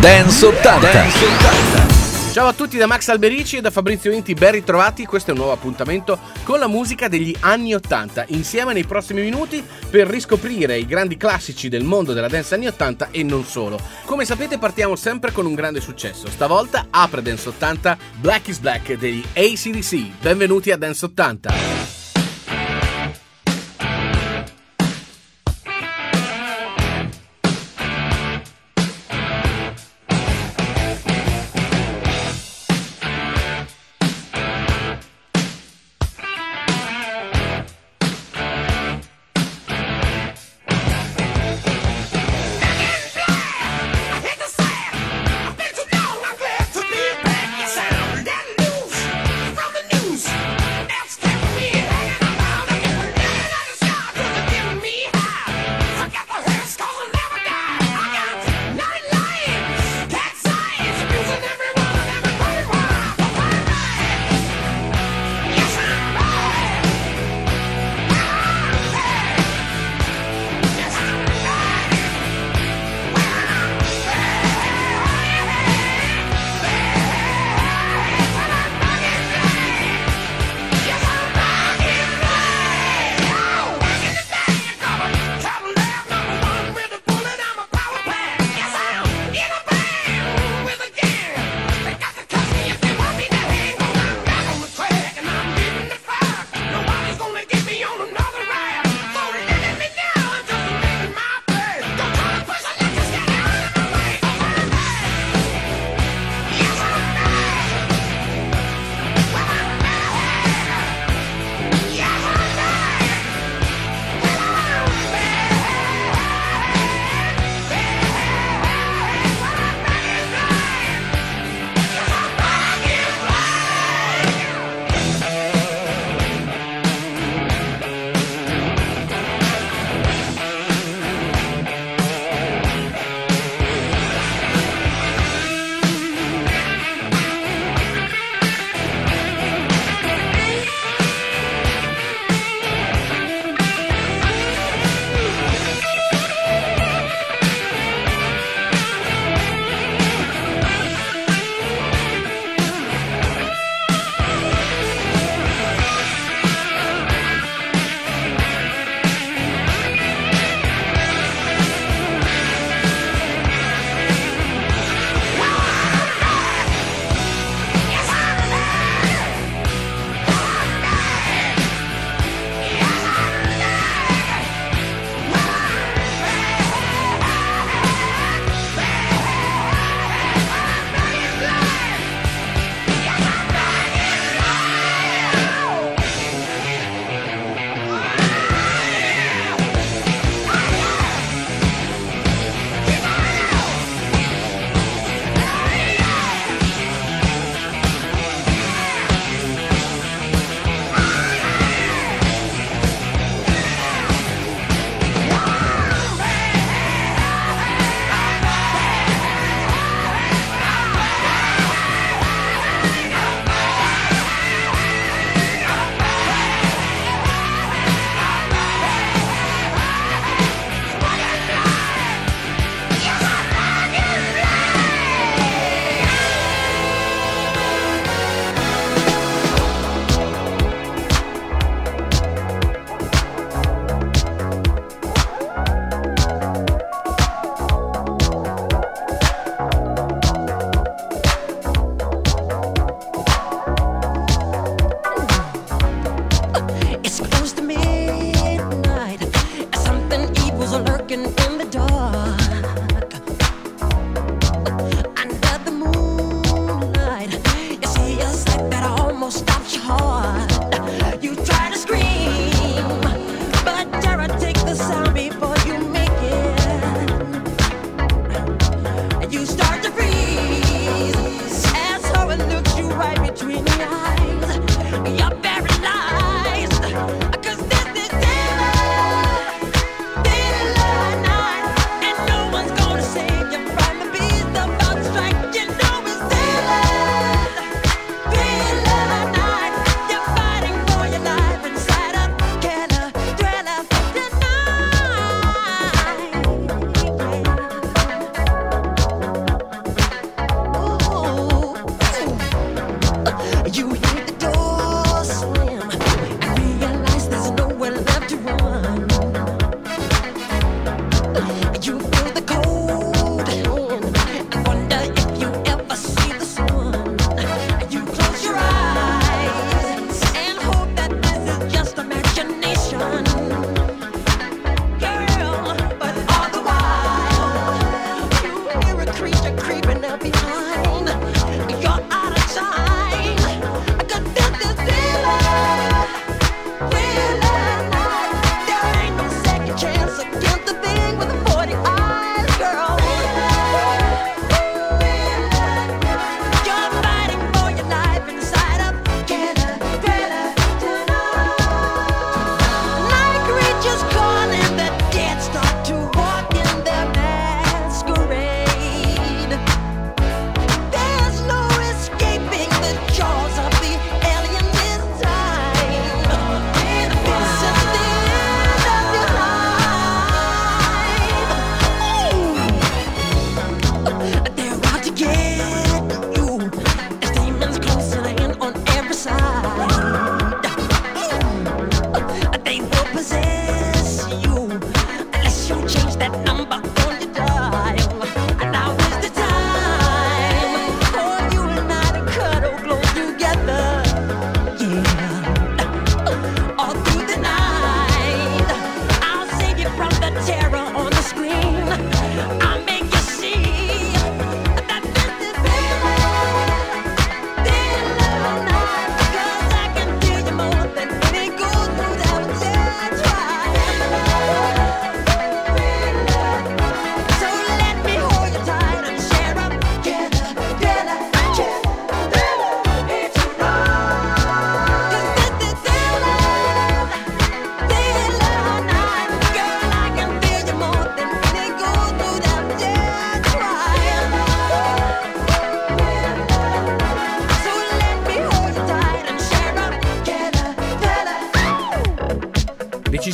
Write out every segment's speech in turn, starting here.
Dance 80. Dance 80. Ciao a tutti da Max Alberici e da Fabrizio Inti, ben ritrovati, questo è un nuovo appuntamento con la musica degli anni 80, insieme nei prossimi minuti per riscoprire i grandi classici del mondo della dance anni 80 e non solo. Come sapete partiamo sempre con un grande successo, stavolta apre Dance 80 Black is Black degli ACDC, benvenuti a Dance 80.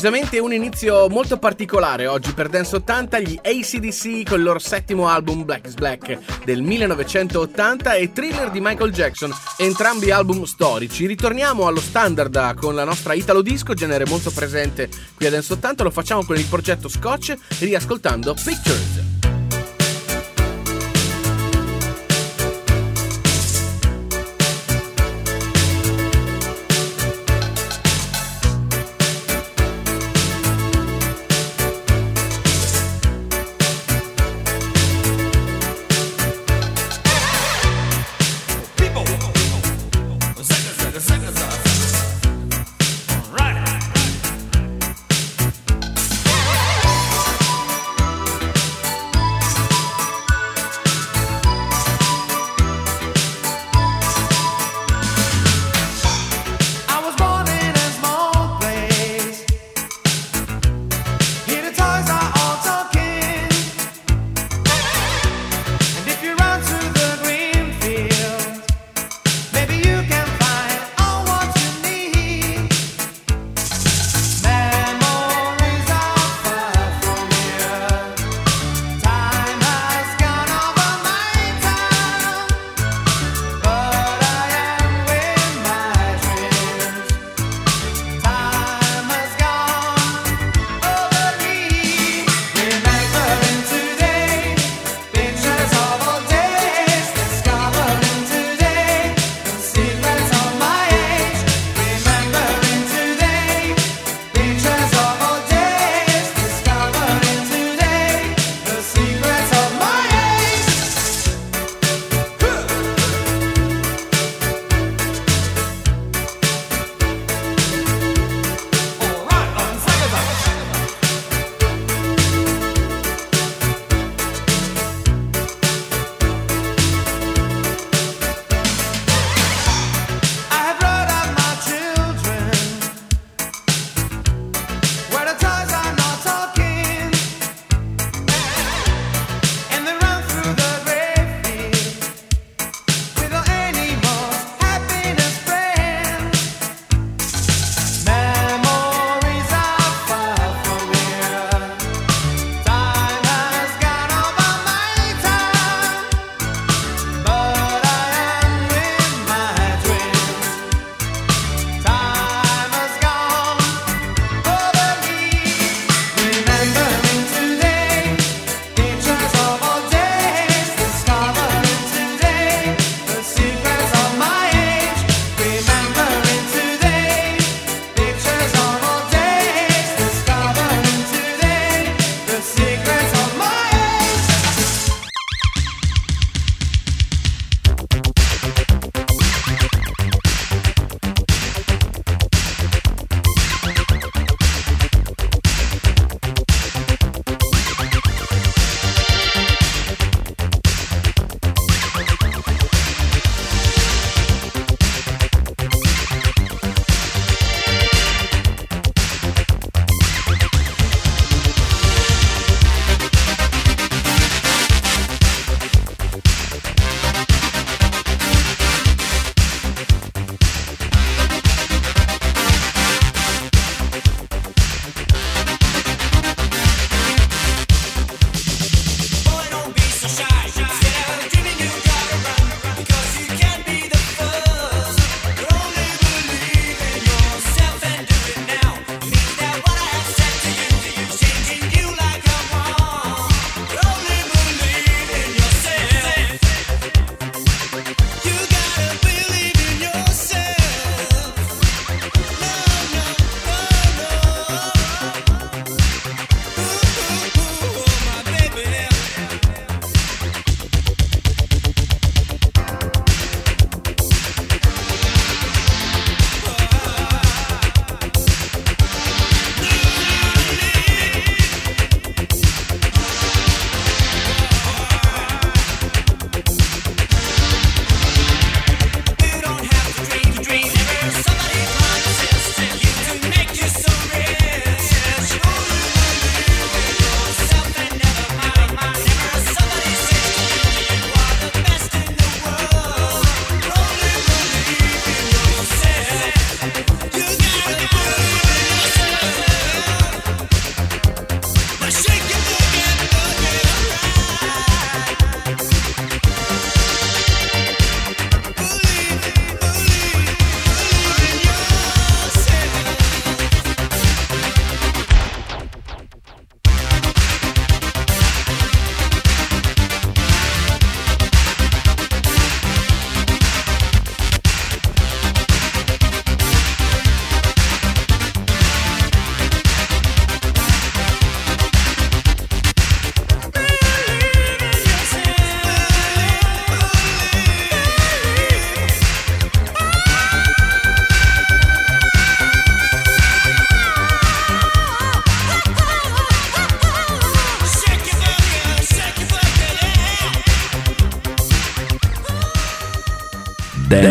Decisamente un inizio molto particolare oggi per Dance 80, gli ACDC con il loro settimo album Black is Black del 1980 e Thriller di Michael Jackson, entrambi album storici. Ritorniamo allo standard con la nostra Italo Disco, genere molto presente qui a Dance 80, lo facciamo con il progetto Scotch riascoltando Pictures.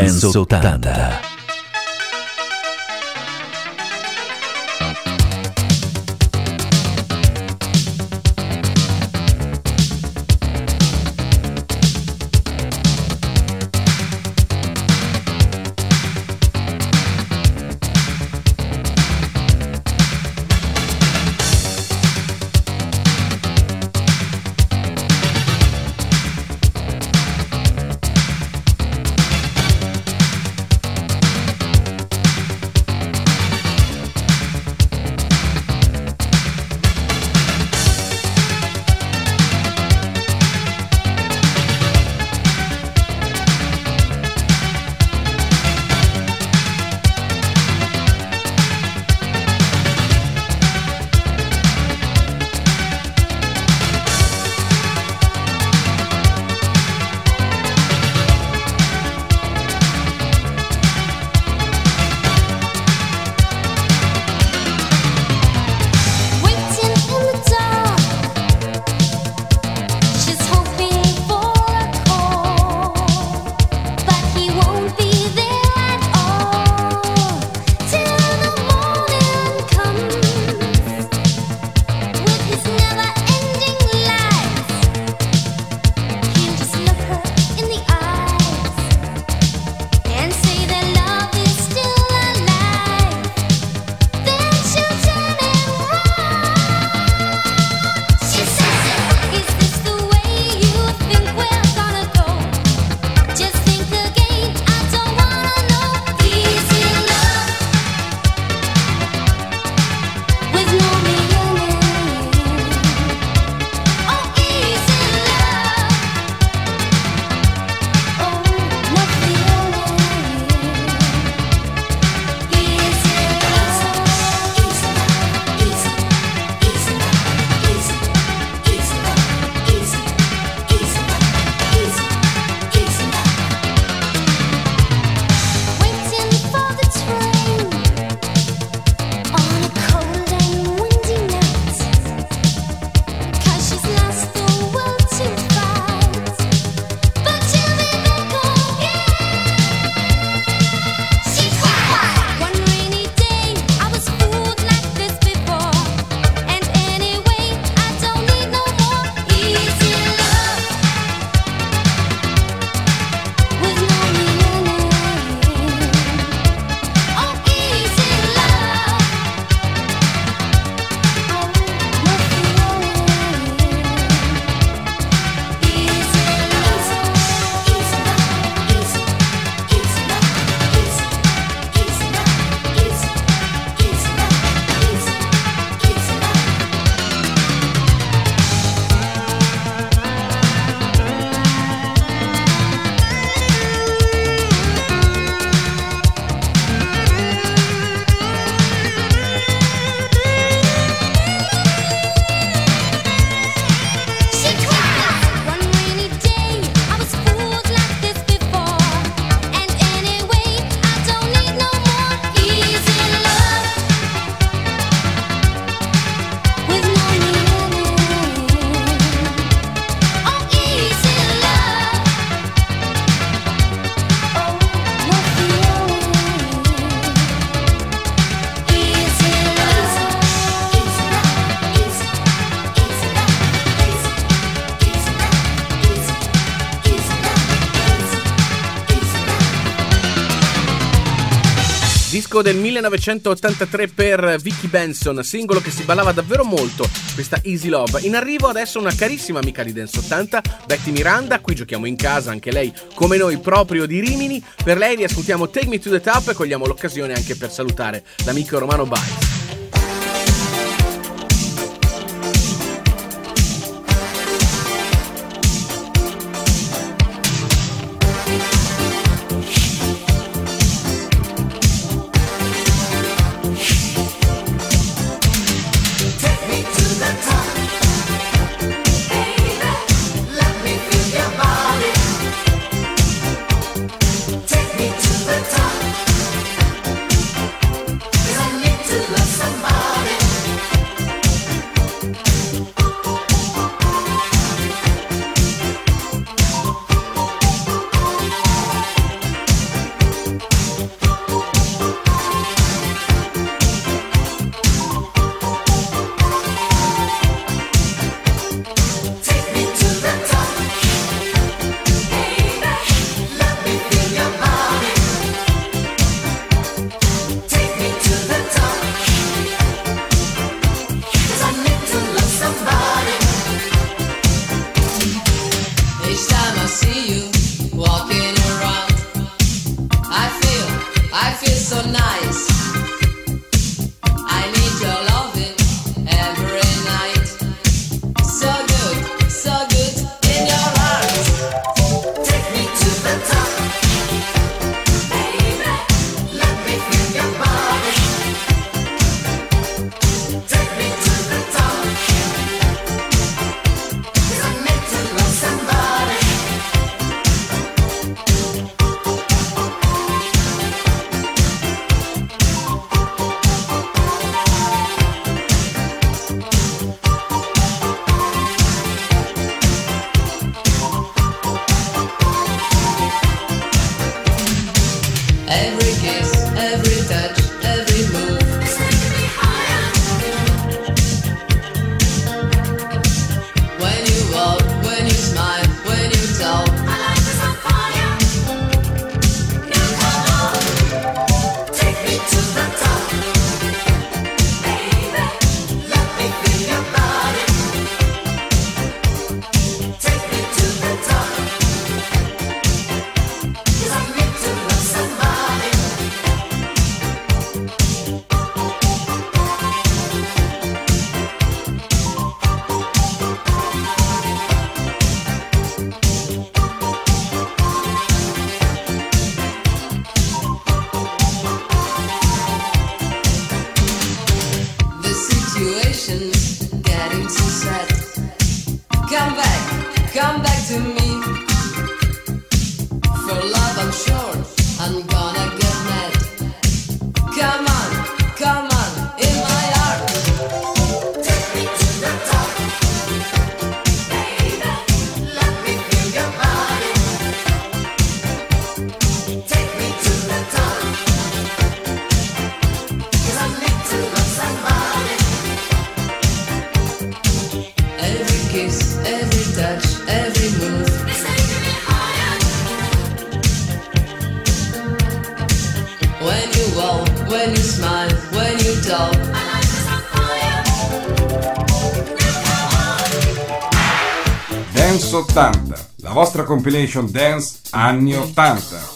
Enzo 80. 1983 per Vicky Benson, singolo che si ballava davvero molto, questa Easy Love. In arrivo adesso una carissima amica di Dance 80, Betty Miranda, qui giochiamo in casa, anche lei come noi proprio di Rimini. Per lei riascoltiamo Take Me to the Top e cogliamo l'occasione anche per salutare l'amico Romano Bites. kiss, every touch, every move. When you walk, when you smile, when you talk. Dance 80, la vostra compilation dance anni 80.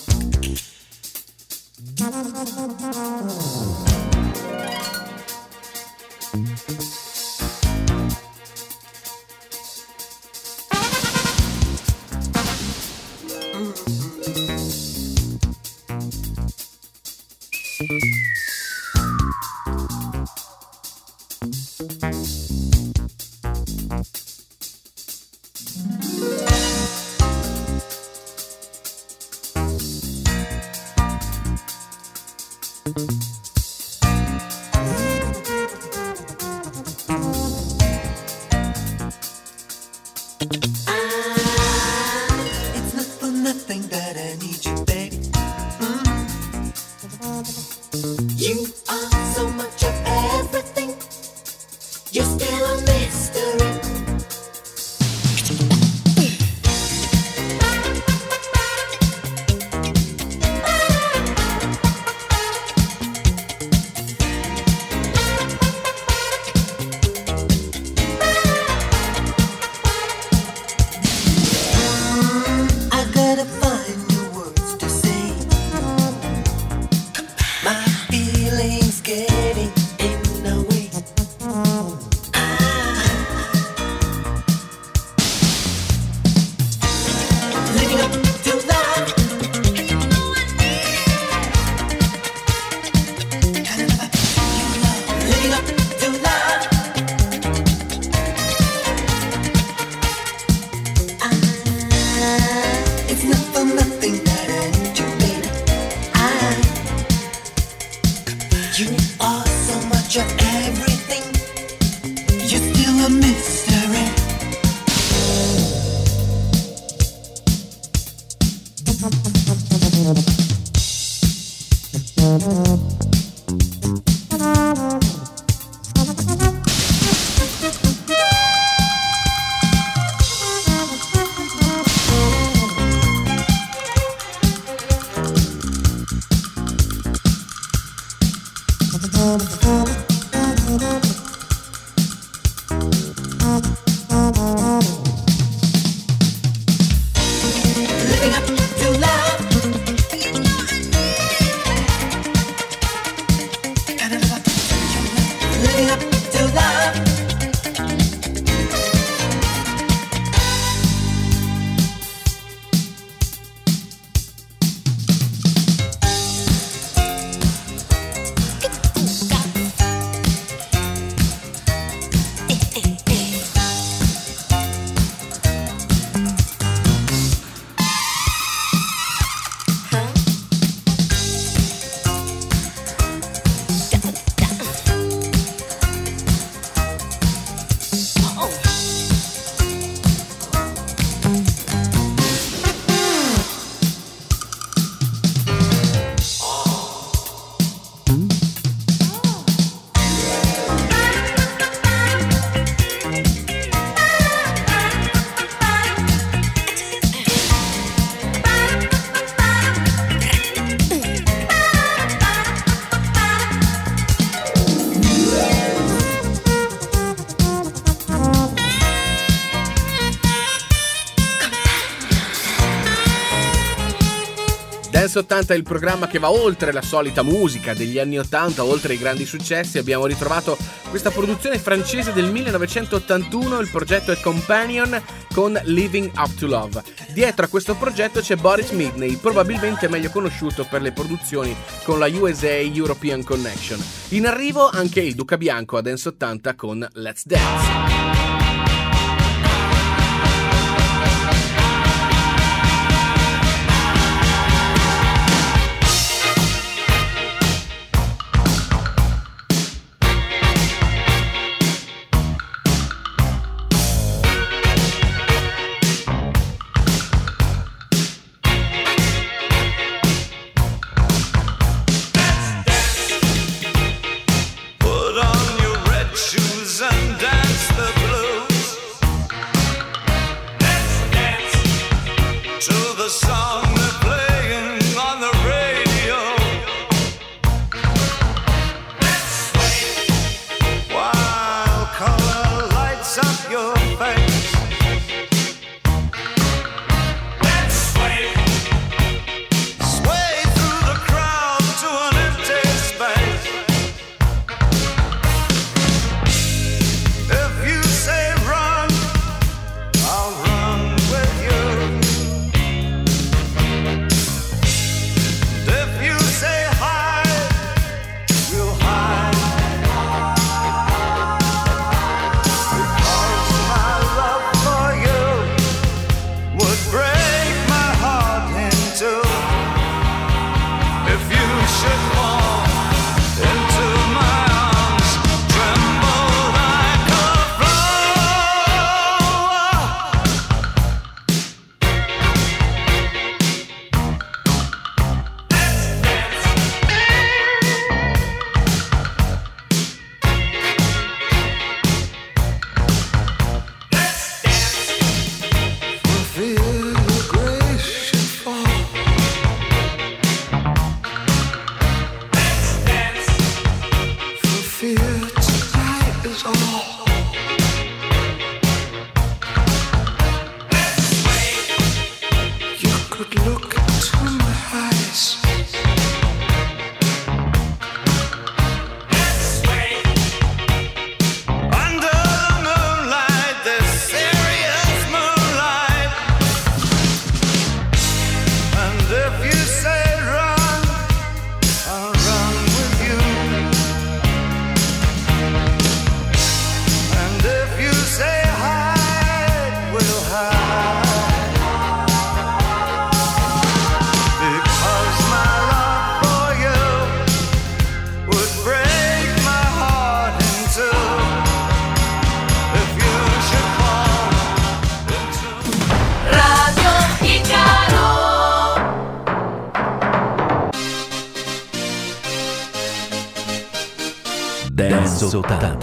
Dance 80 è il programma che va oltre la solita musica degli anni 80, oltre i grandi successi. Abbiamo ritrovato questa produzione francese del 1981, il progetto è Companion con Living Up to Love. Dietro a questo progetto c'è Boris Midney, probabilmente meglio conosciuto per le produzioni con la USA European Connection. In arrivo anche il Duca Bianco a Dance 80 con Let's Dance. your face. seu.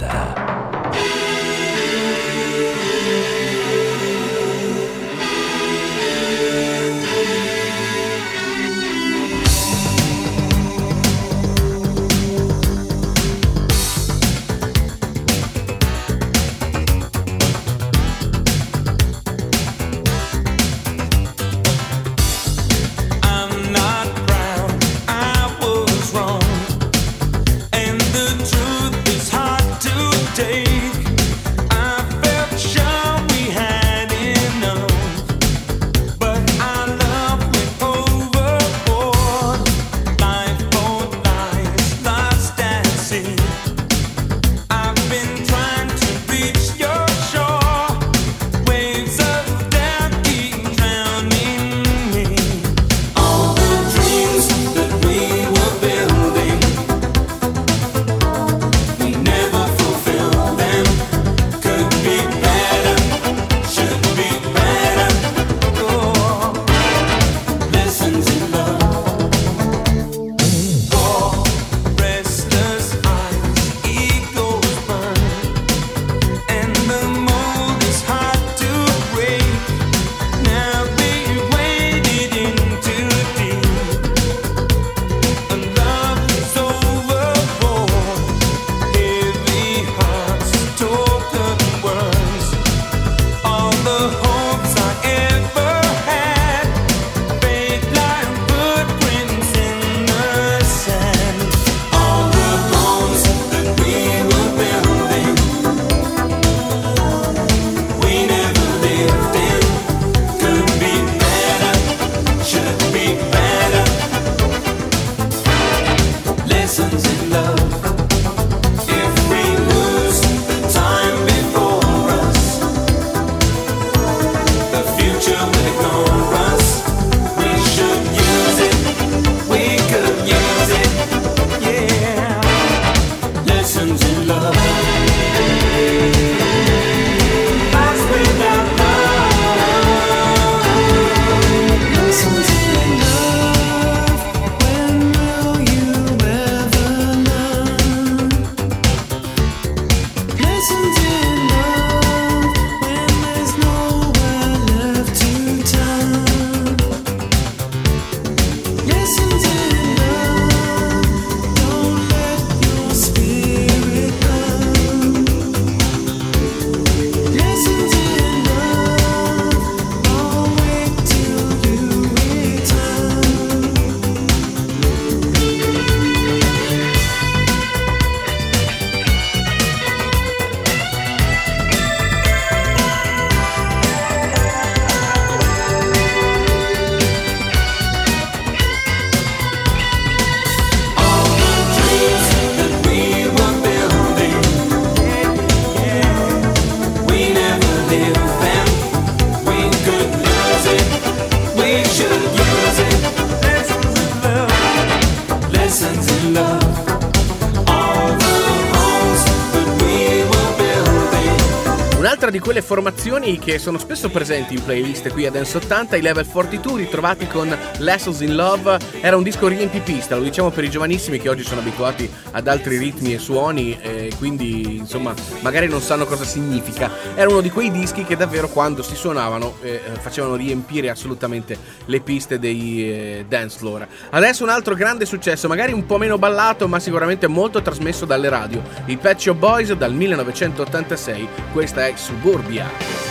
Formazioni che sono spesso presenti in playlist qui a Dance 80, i Level 42 ritrovati con Lessons in Love, era un disco riempipista, lo diciamo per i giovanissimi che oggi sono abituati ad altri ritmi e suoni e quindi insomma magari non sanno cosa significa. Era uno di quei dischi che davvero quando si suonavano eh, facevano riempire assolutamente le piste dei eh, dance floor. Adesso un altro grande successo, magari un po' meno ballato ma sicuramente molto trasmesso dalle radio, i Pet Shop Boys dal 1986, questa è Suburbia. Yeah.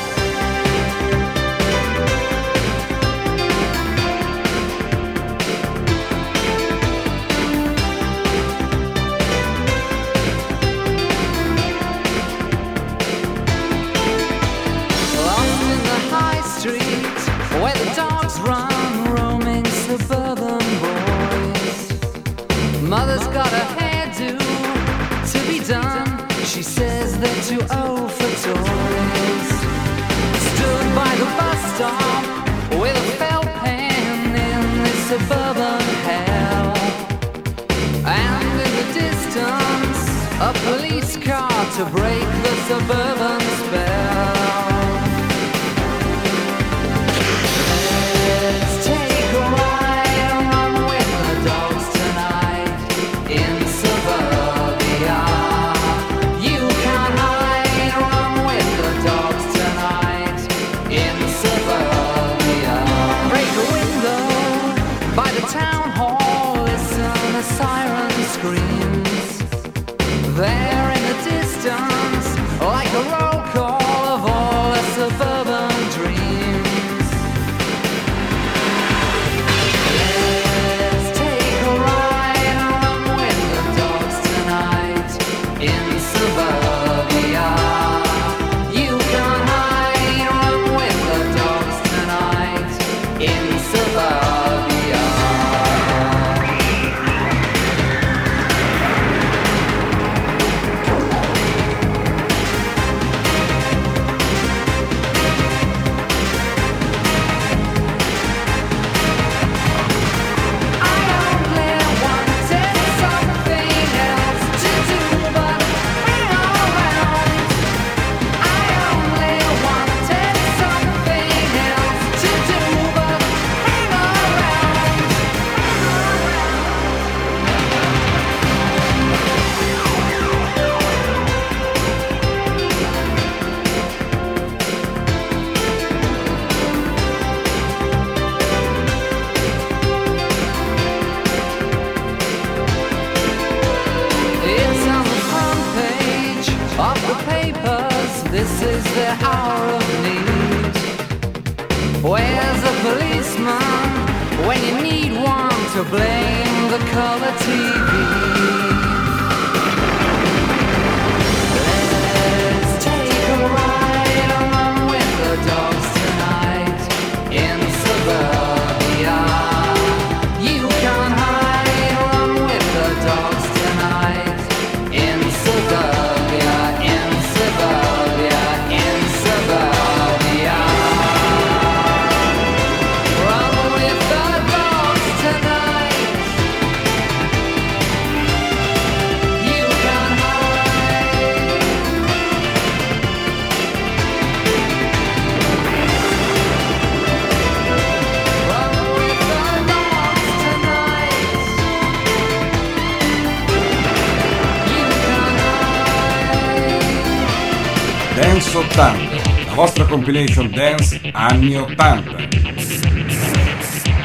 Compilation dance anni 80.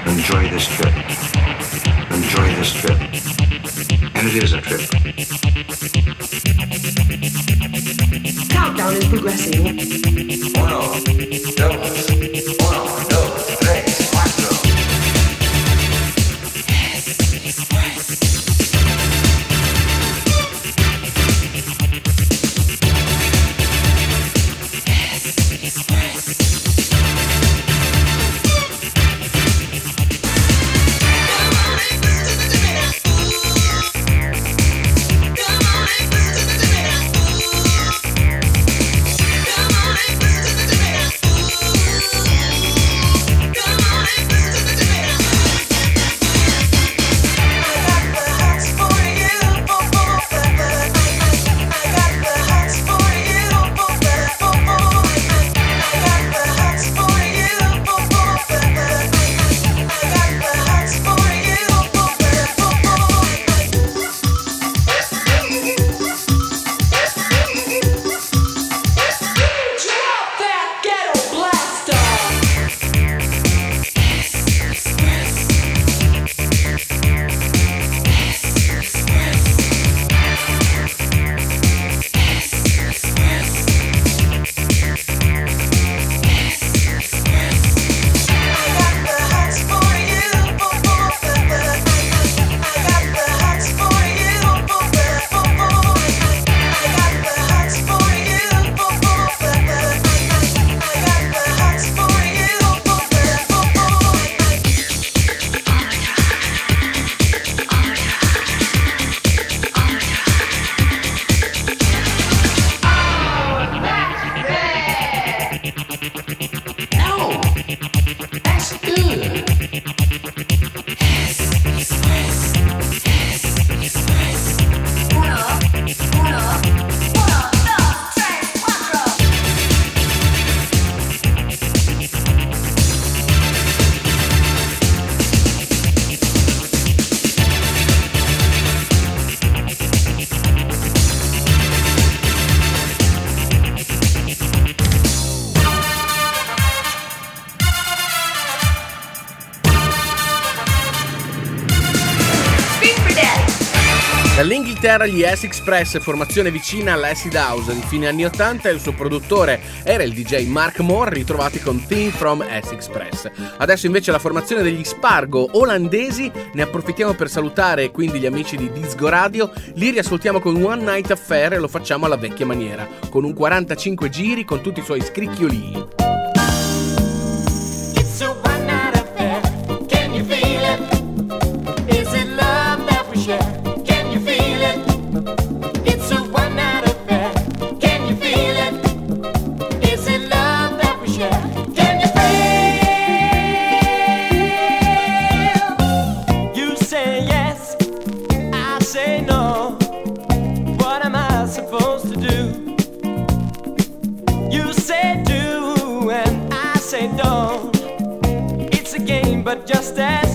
Enjoy this trip. Enjoy this trip. And it is a trip. Countdown is progressing. Uno, dos, uno, Dall'Inghilterra gli S-Express, formazione vicina all'Acid House di fine anni 80 e il suo produttore era il DJ Mark Moore, ritrovati con Theme from S-Express. Adesso invece la formazione degli Spargo olandesi, ne approfittiamo per salutare quindi gli amici di Disco Radio, li riascoltiamo con One Night Affair e lo facciamo alla vecchia maniera, con un 45 giri con tutti i suoi scricchiolini. just as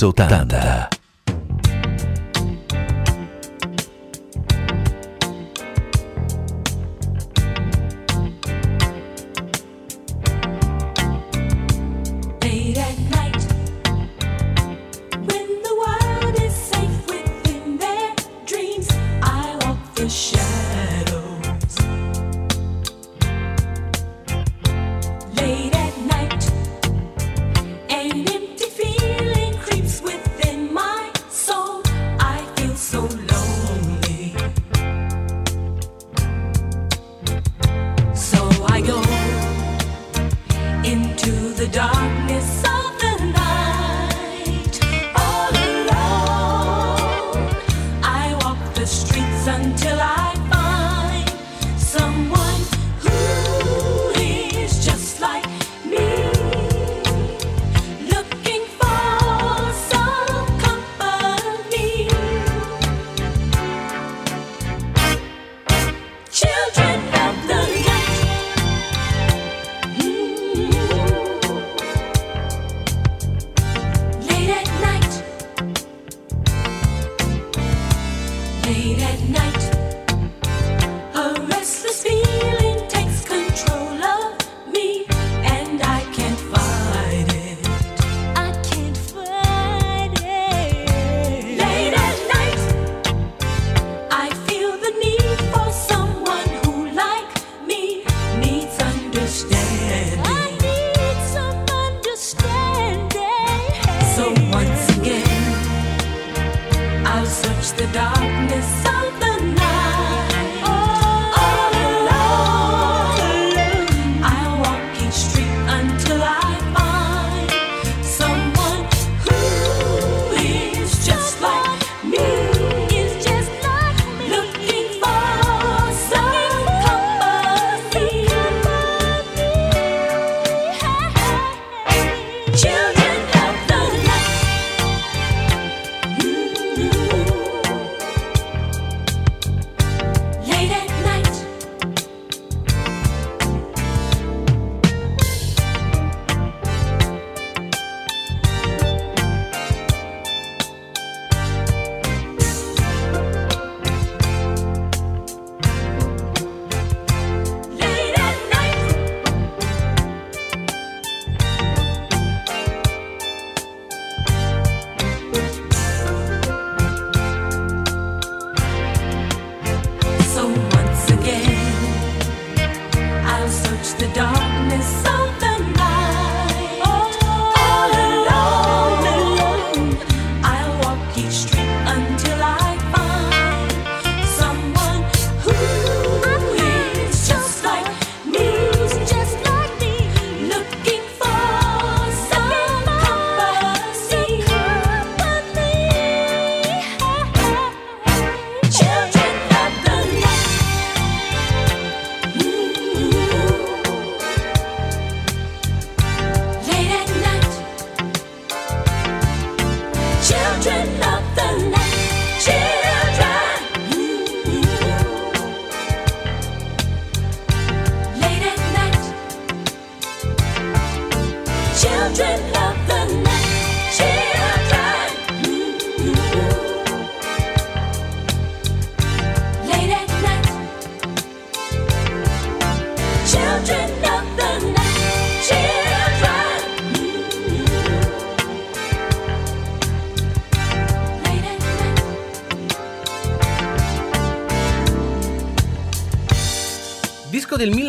80.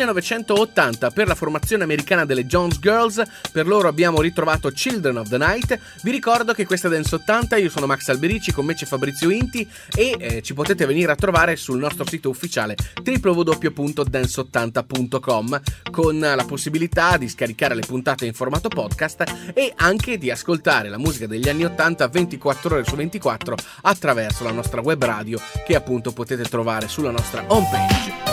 1980 per la formazione americana delle Jones Girls, per loro abbiamo ritrovato Children of the Night. Vi ricordo che questa è Dance 80, io sono Max Alberici, con me c'è Fabrizio Inti e eh, ci potete venire a trovare sul nostro sito ufficiale www.dance80.com con la possibilità di scaricare le puntate in formato podcast e anche di ascoltare la musica degli anni 80 24 ore su 24 attraverso la nostra web radio che appunto potete trovare sulla nostra homepage.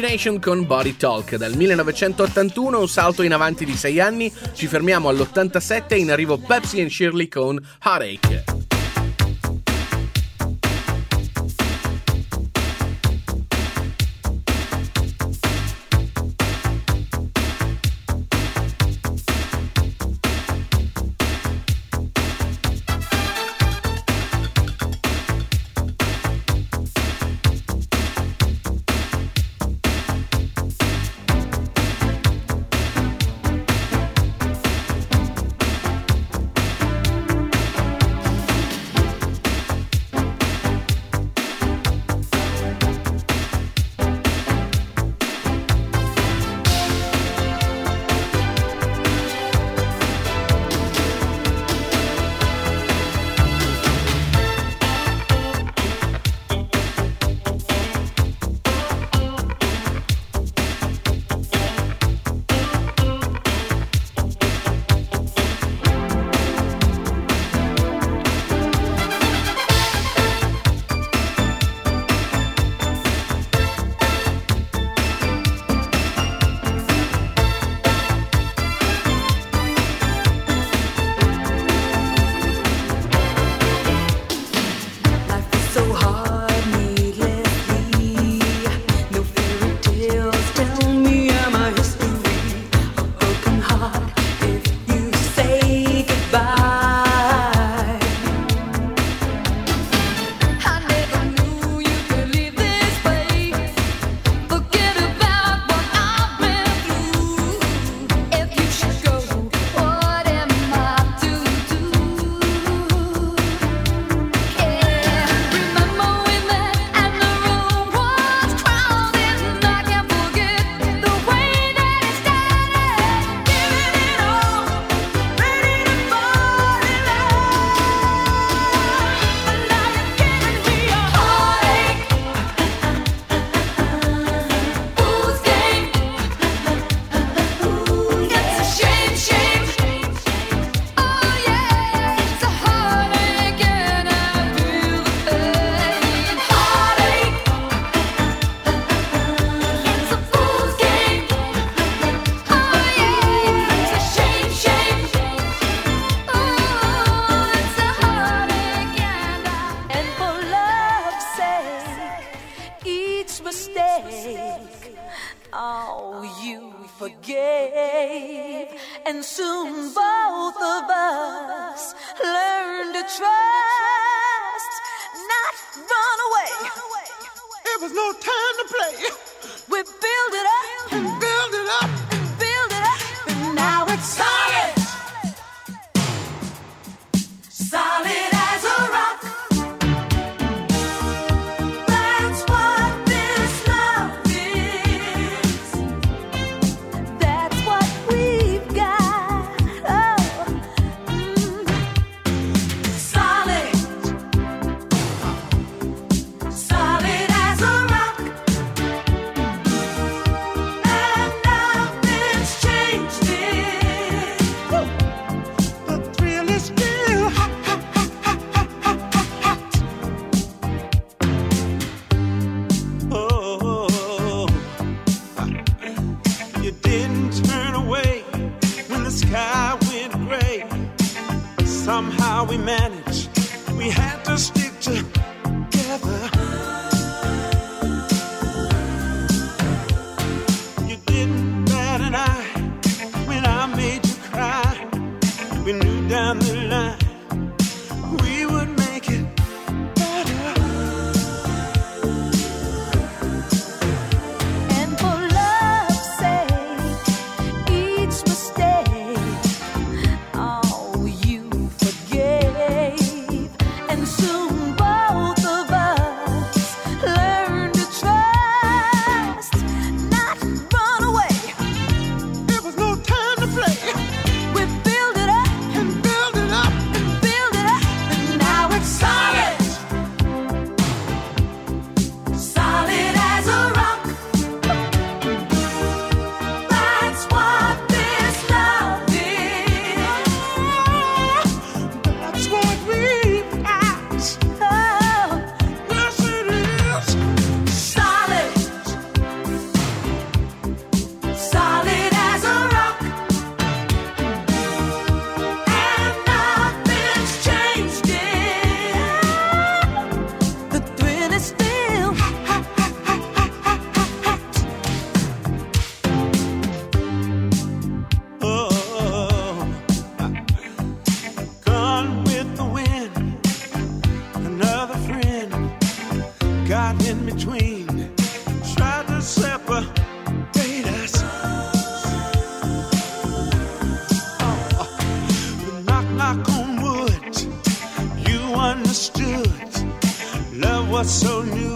Imagination con Body Talk dal 1981, un salto in avanti di 6 anni, ci fermiamo all'87 in arrivo Pepsi and Shirley con Heartache. mistake. Oh, you forgave, and soon both of us learned to trust, not run away. It was no time to play. We built it up. between tried to separate us. Oh, but knock, knock on wood, you understood. Love was so new.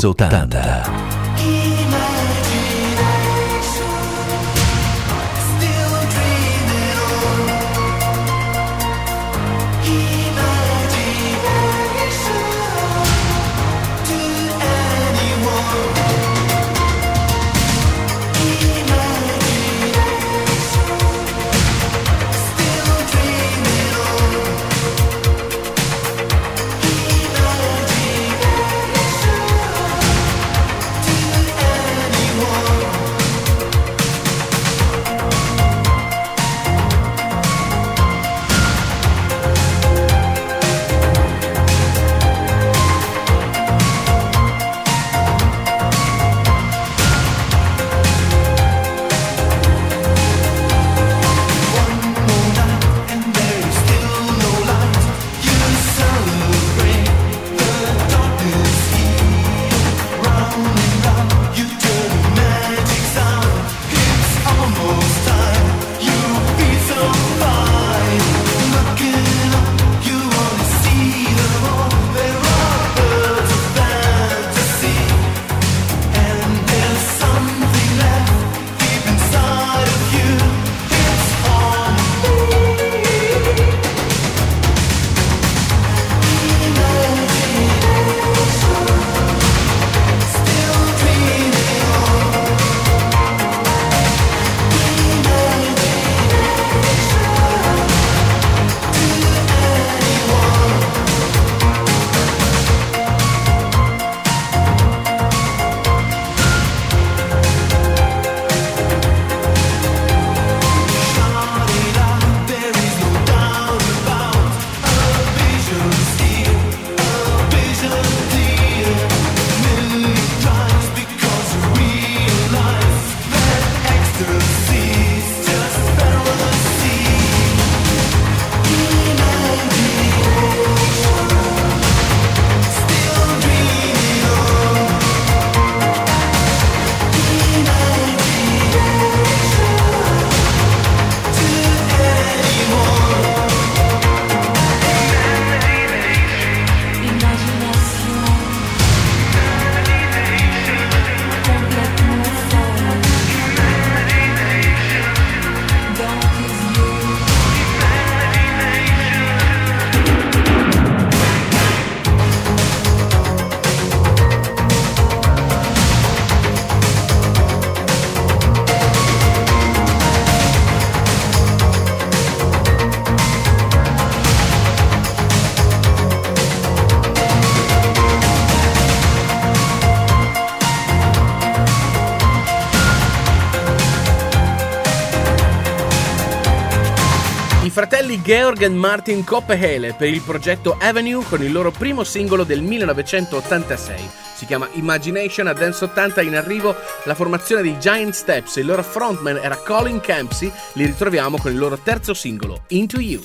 80. 80. Georg e Martin Koppehele per il progetto Avenue con il loro primo singolo del 1986. Si chiama Imagination a Dance 80 in arrivo la formazione dei Giant Steps, e il loro frontman era Colin Campsey, li ritroviamo con il loro terzo singolo, Into You.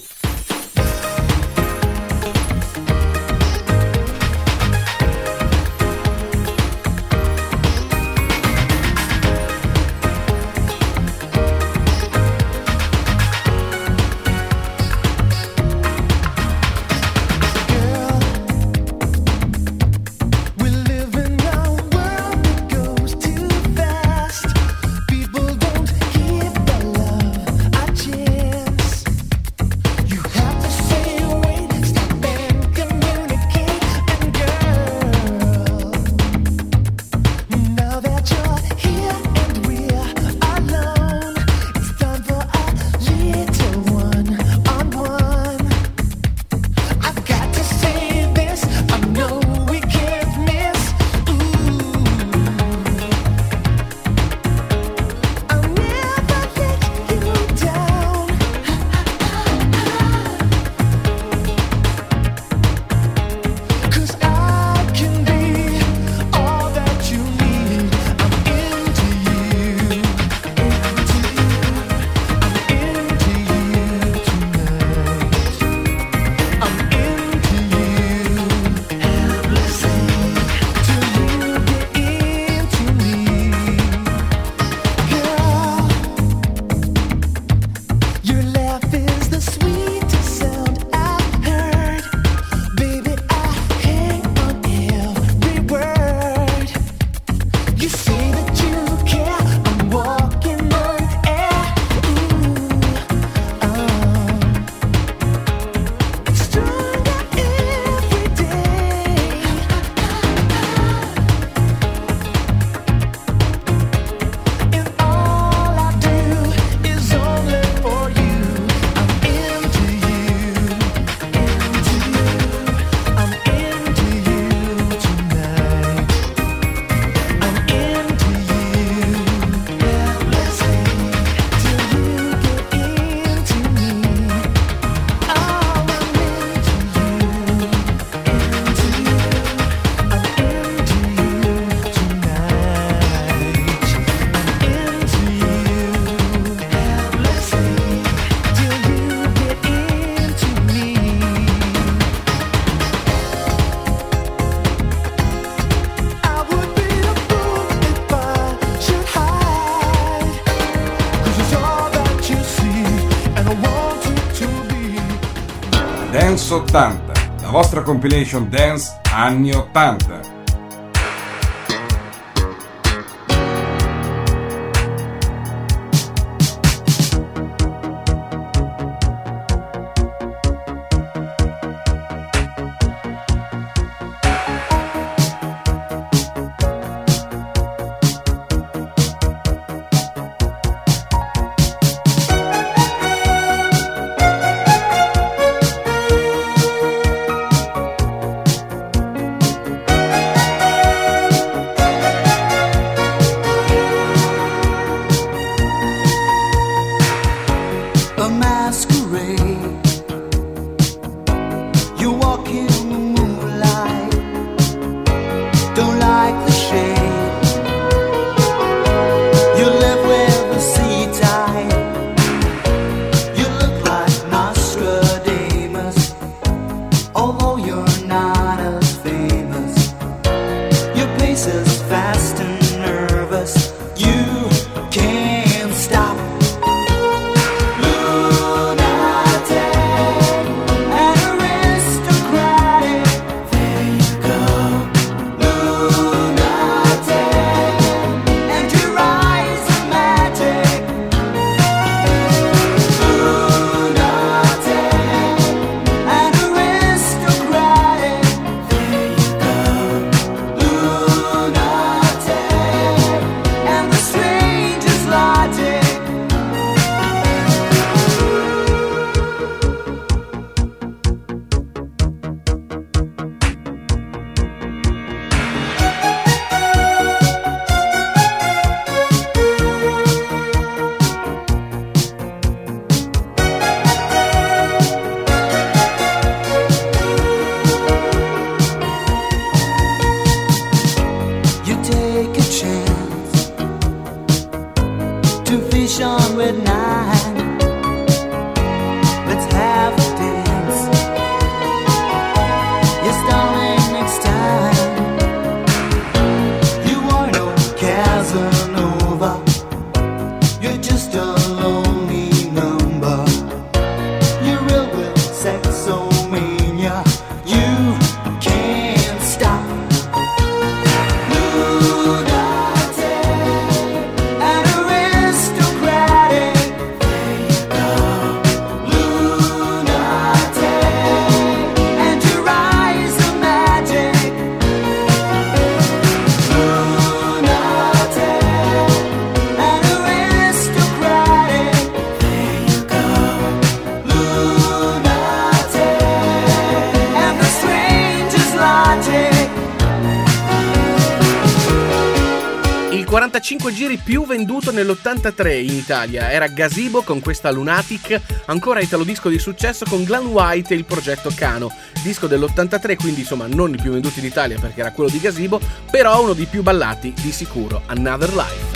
Generation Dance anni 80. masquerade. 5 giri più venduto nell'83 in Italia. Era Gazebo con questa Lunatic, ancora italo disco di successo con Glenn White e il progetto Cano. Disco dell'83, quindi insomma non il più venduto in Italia perché era quello di Gazebo, però uno dei più ballati di sicuro, Another Life.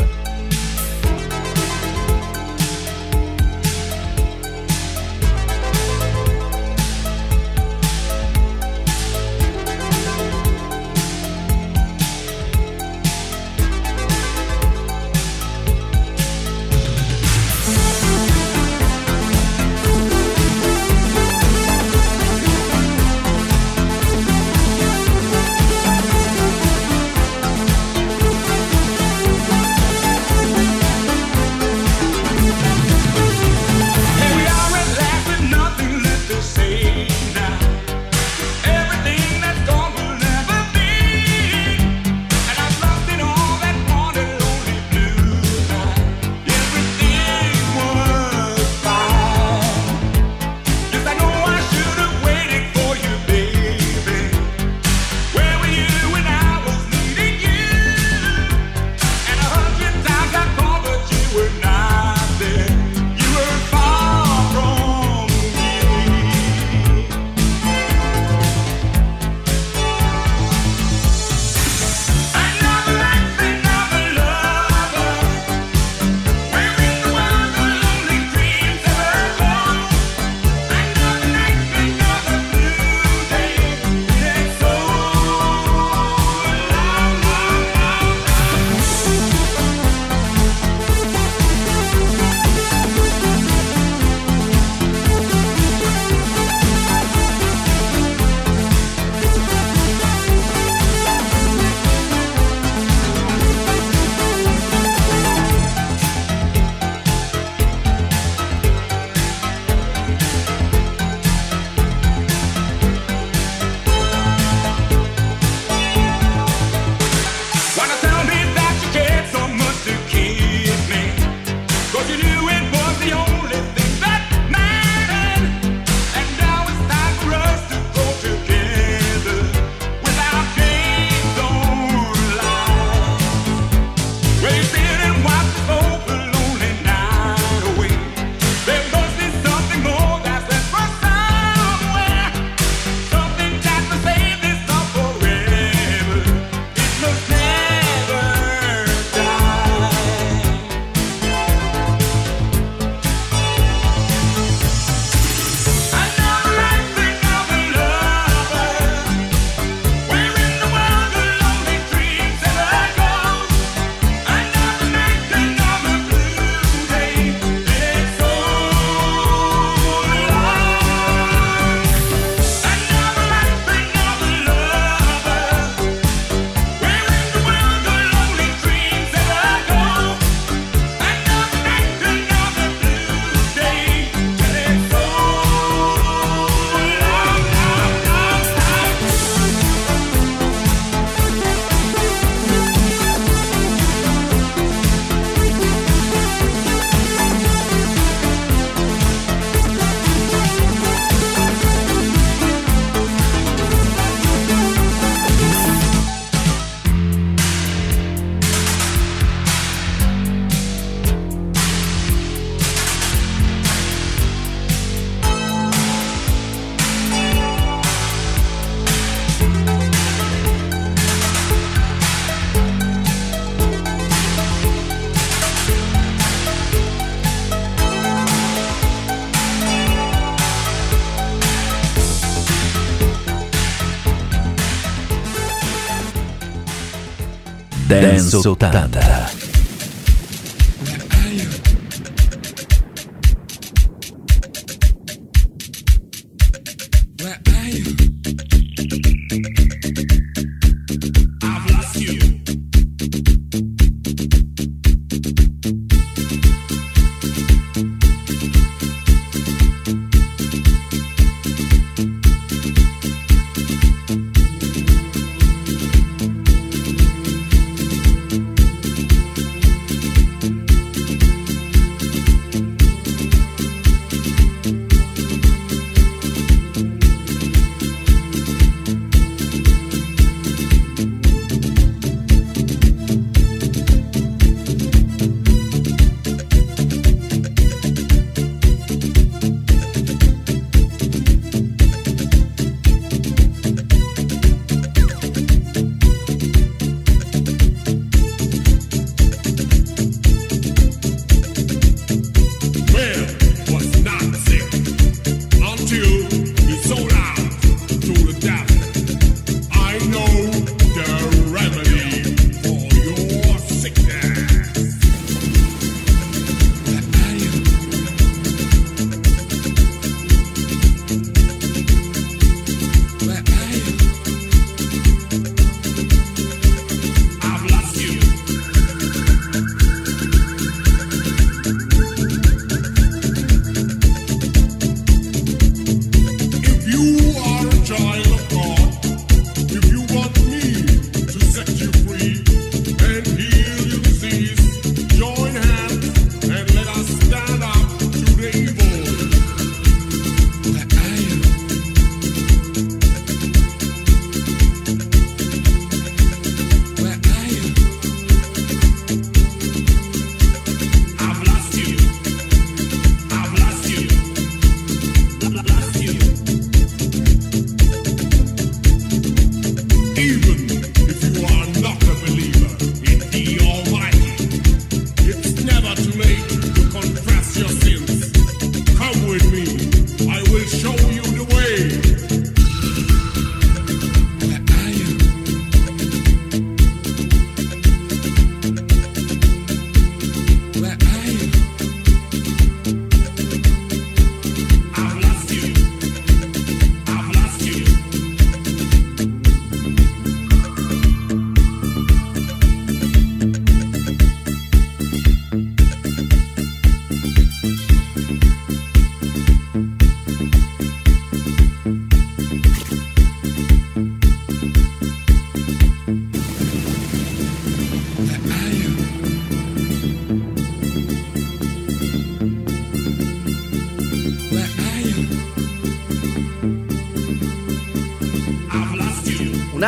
Danza 80.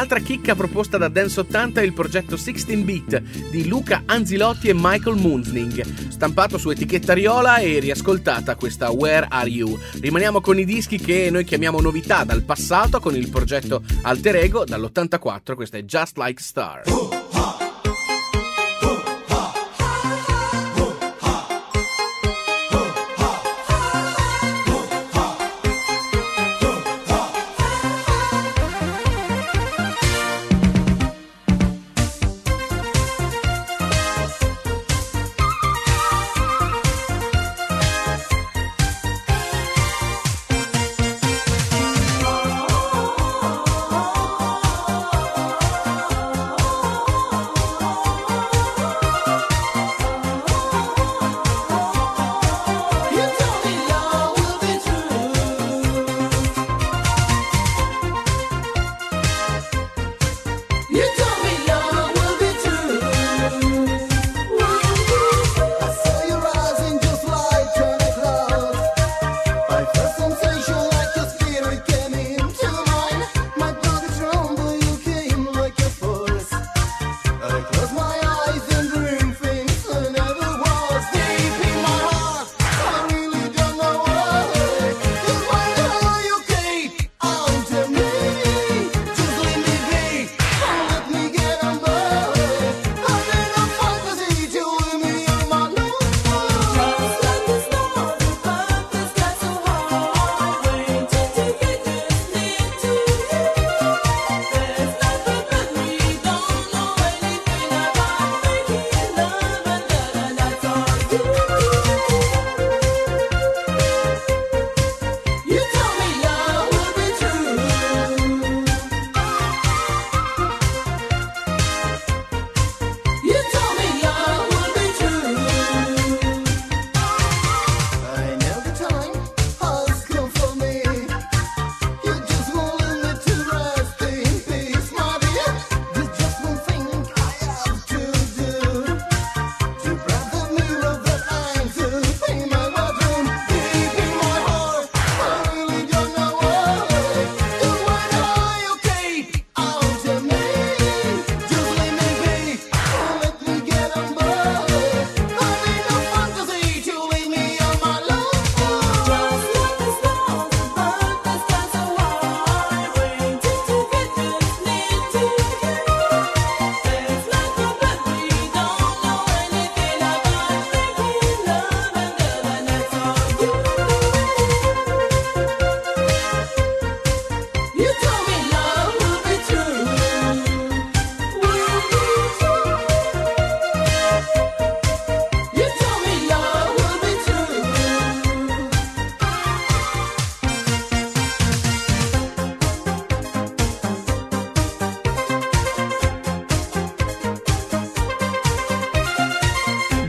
Un'altra chicca proposta da Dance 80 è il progetto 16 Beat di Luca Anzilotti e Michael Munzling, stampato su etichetta Riola e riascoltata questa Where Are You. Rimaniamo con i dischi che noi chiamiamo novità dal passato con il progetto Alter Ego dall'84, questa è Just Like Star.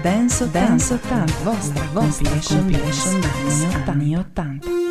Dance 80, Dance 80, vostra compilation, compilation anni 80.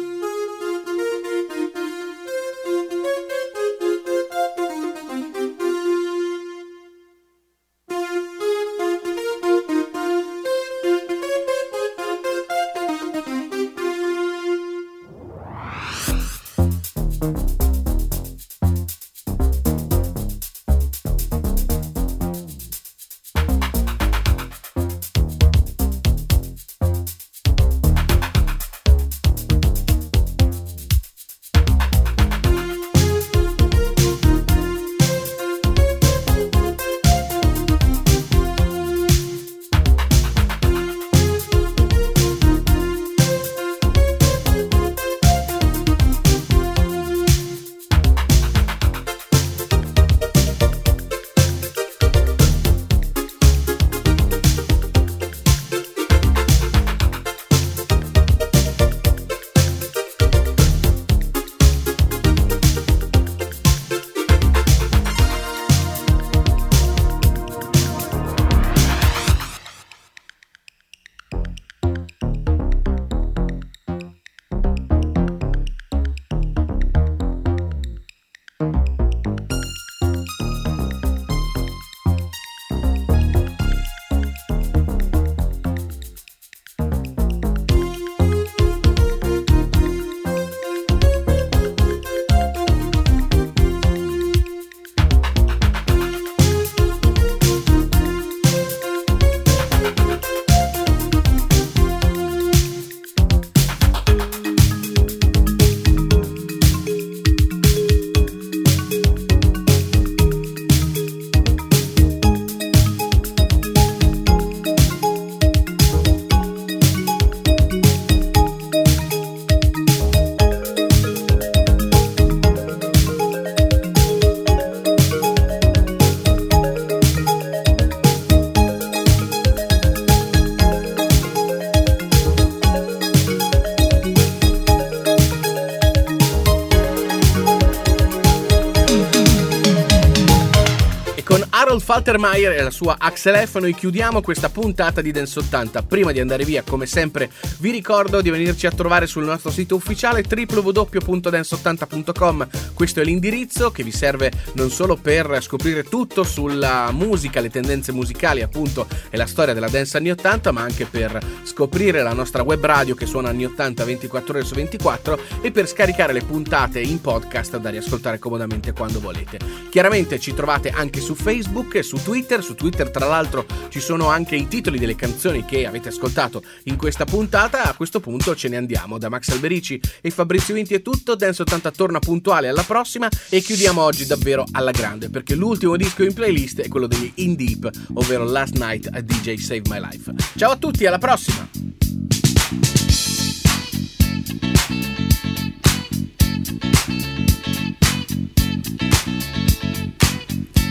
Faltermeyer e la sua Axel F. Noi chiudiamo questa puntata di Dance 80. Prima di andare via, come sempre, vi ricordo di venirci a trovare sul nostro sito ufficiale www.dance80.com. Questo è l'indirizzo che vi serve non solo per scoprire tutto sulla musica, le tendenze musicali, appunto, e la storia della dance anni 80, ma anche per scoprire la nostra web radio che suona anni 80 24 ore su 24 e per scaricare le puntate in podcast da riascoltare comodamente quando volete. Chiaramente ci trovate anche su Facebook e su Twitter. Su Twitter, tra l'altro, ci sono anche i titoli delle canzoni che avete ascoltato in questa puntata. A questo punto ce ne andiamo. Da Max Alberici e Fabrizio Vinti è tutto. Dance 80 torna puntuale alla prossima e chiudiamo oggi davvero alla grande perché l'ultimo disco in playlist è quello degli In Deep, ovvero Last Night a DJ Save My Life. Ciao a tutti, alla prossima!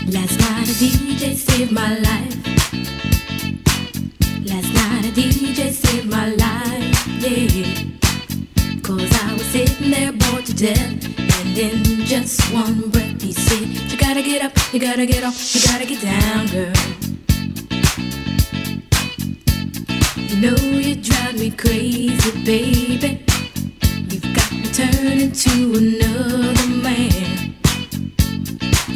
Last night a DJ saved my life. Last night a DJ saved my life, yeah. Cause I was sitting there bored to death. And in just one breath he said, You gotta get up, you gotta get off, you gotta get down, girl. You know you drive me crazy, baby. You've got me turning to another man.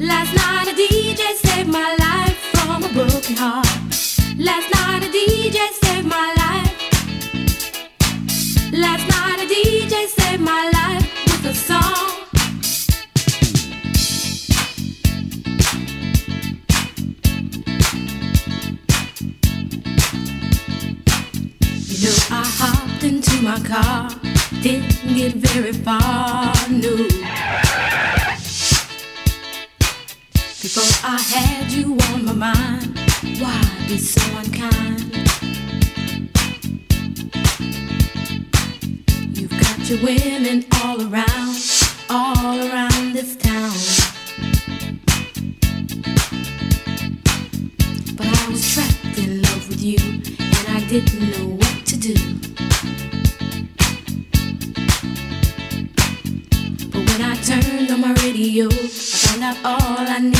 Last night a DJ saved my life from a broken heart. Last night a DJ saved my life. Last night a DJ saved my life with a song. You know I hopped into my car, didn't get very far, no. Before I had you on my mind, why be so unkind? You've got your women all around, all around this town. But I was trapped in love with you, and I didn't know what to do. But when I turned on my radio, I found out all I needed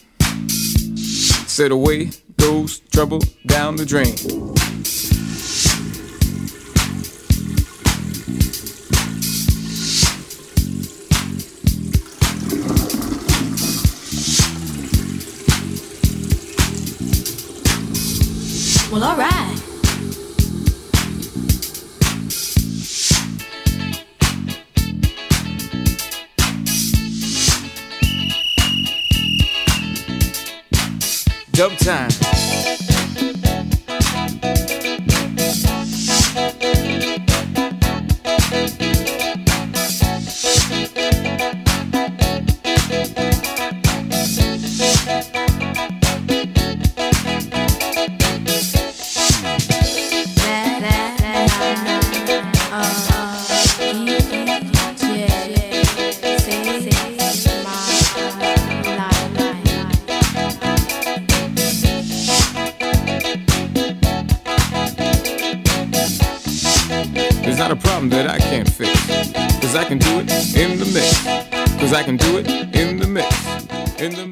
Said away goes trouble down the drain. Well, alright. dope time. In the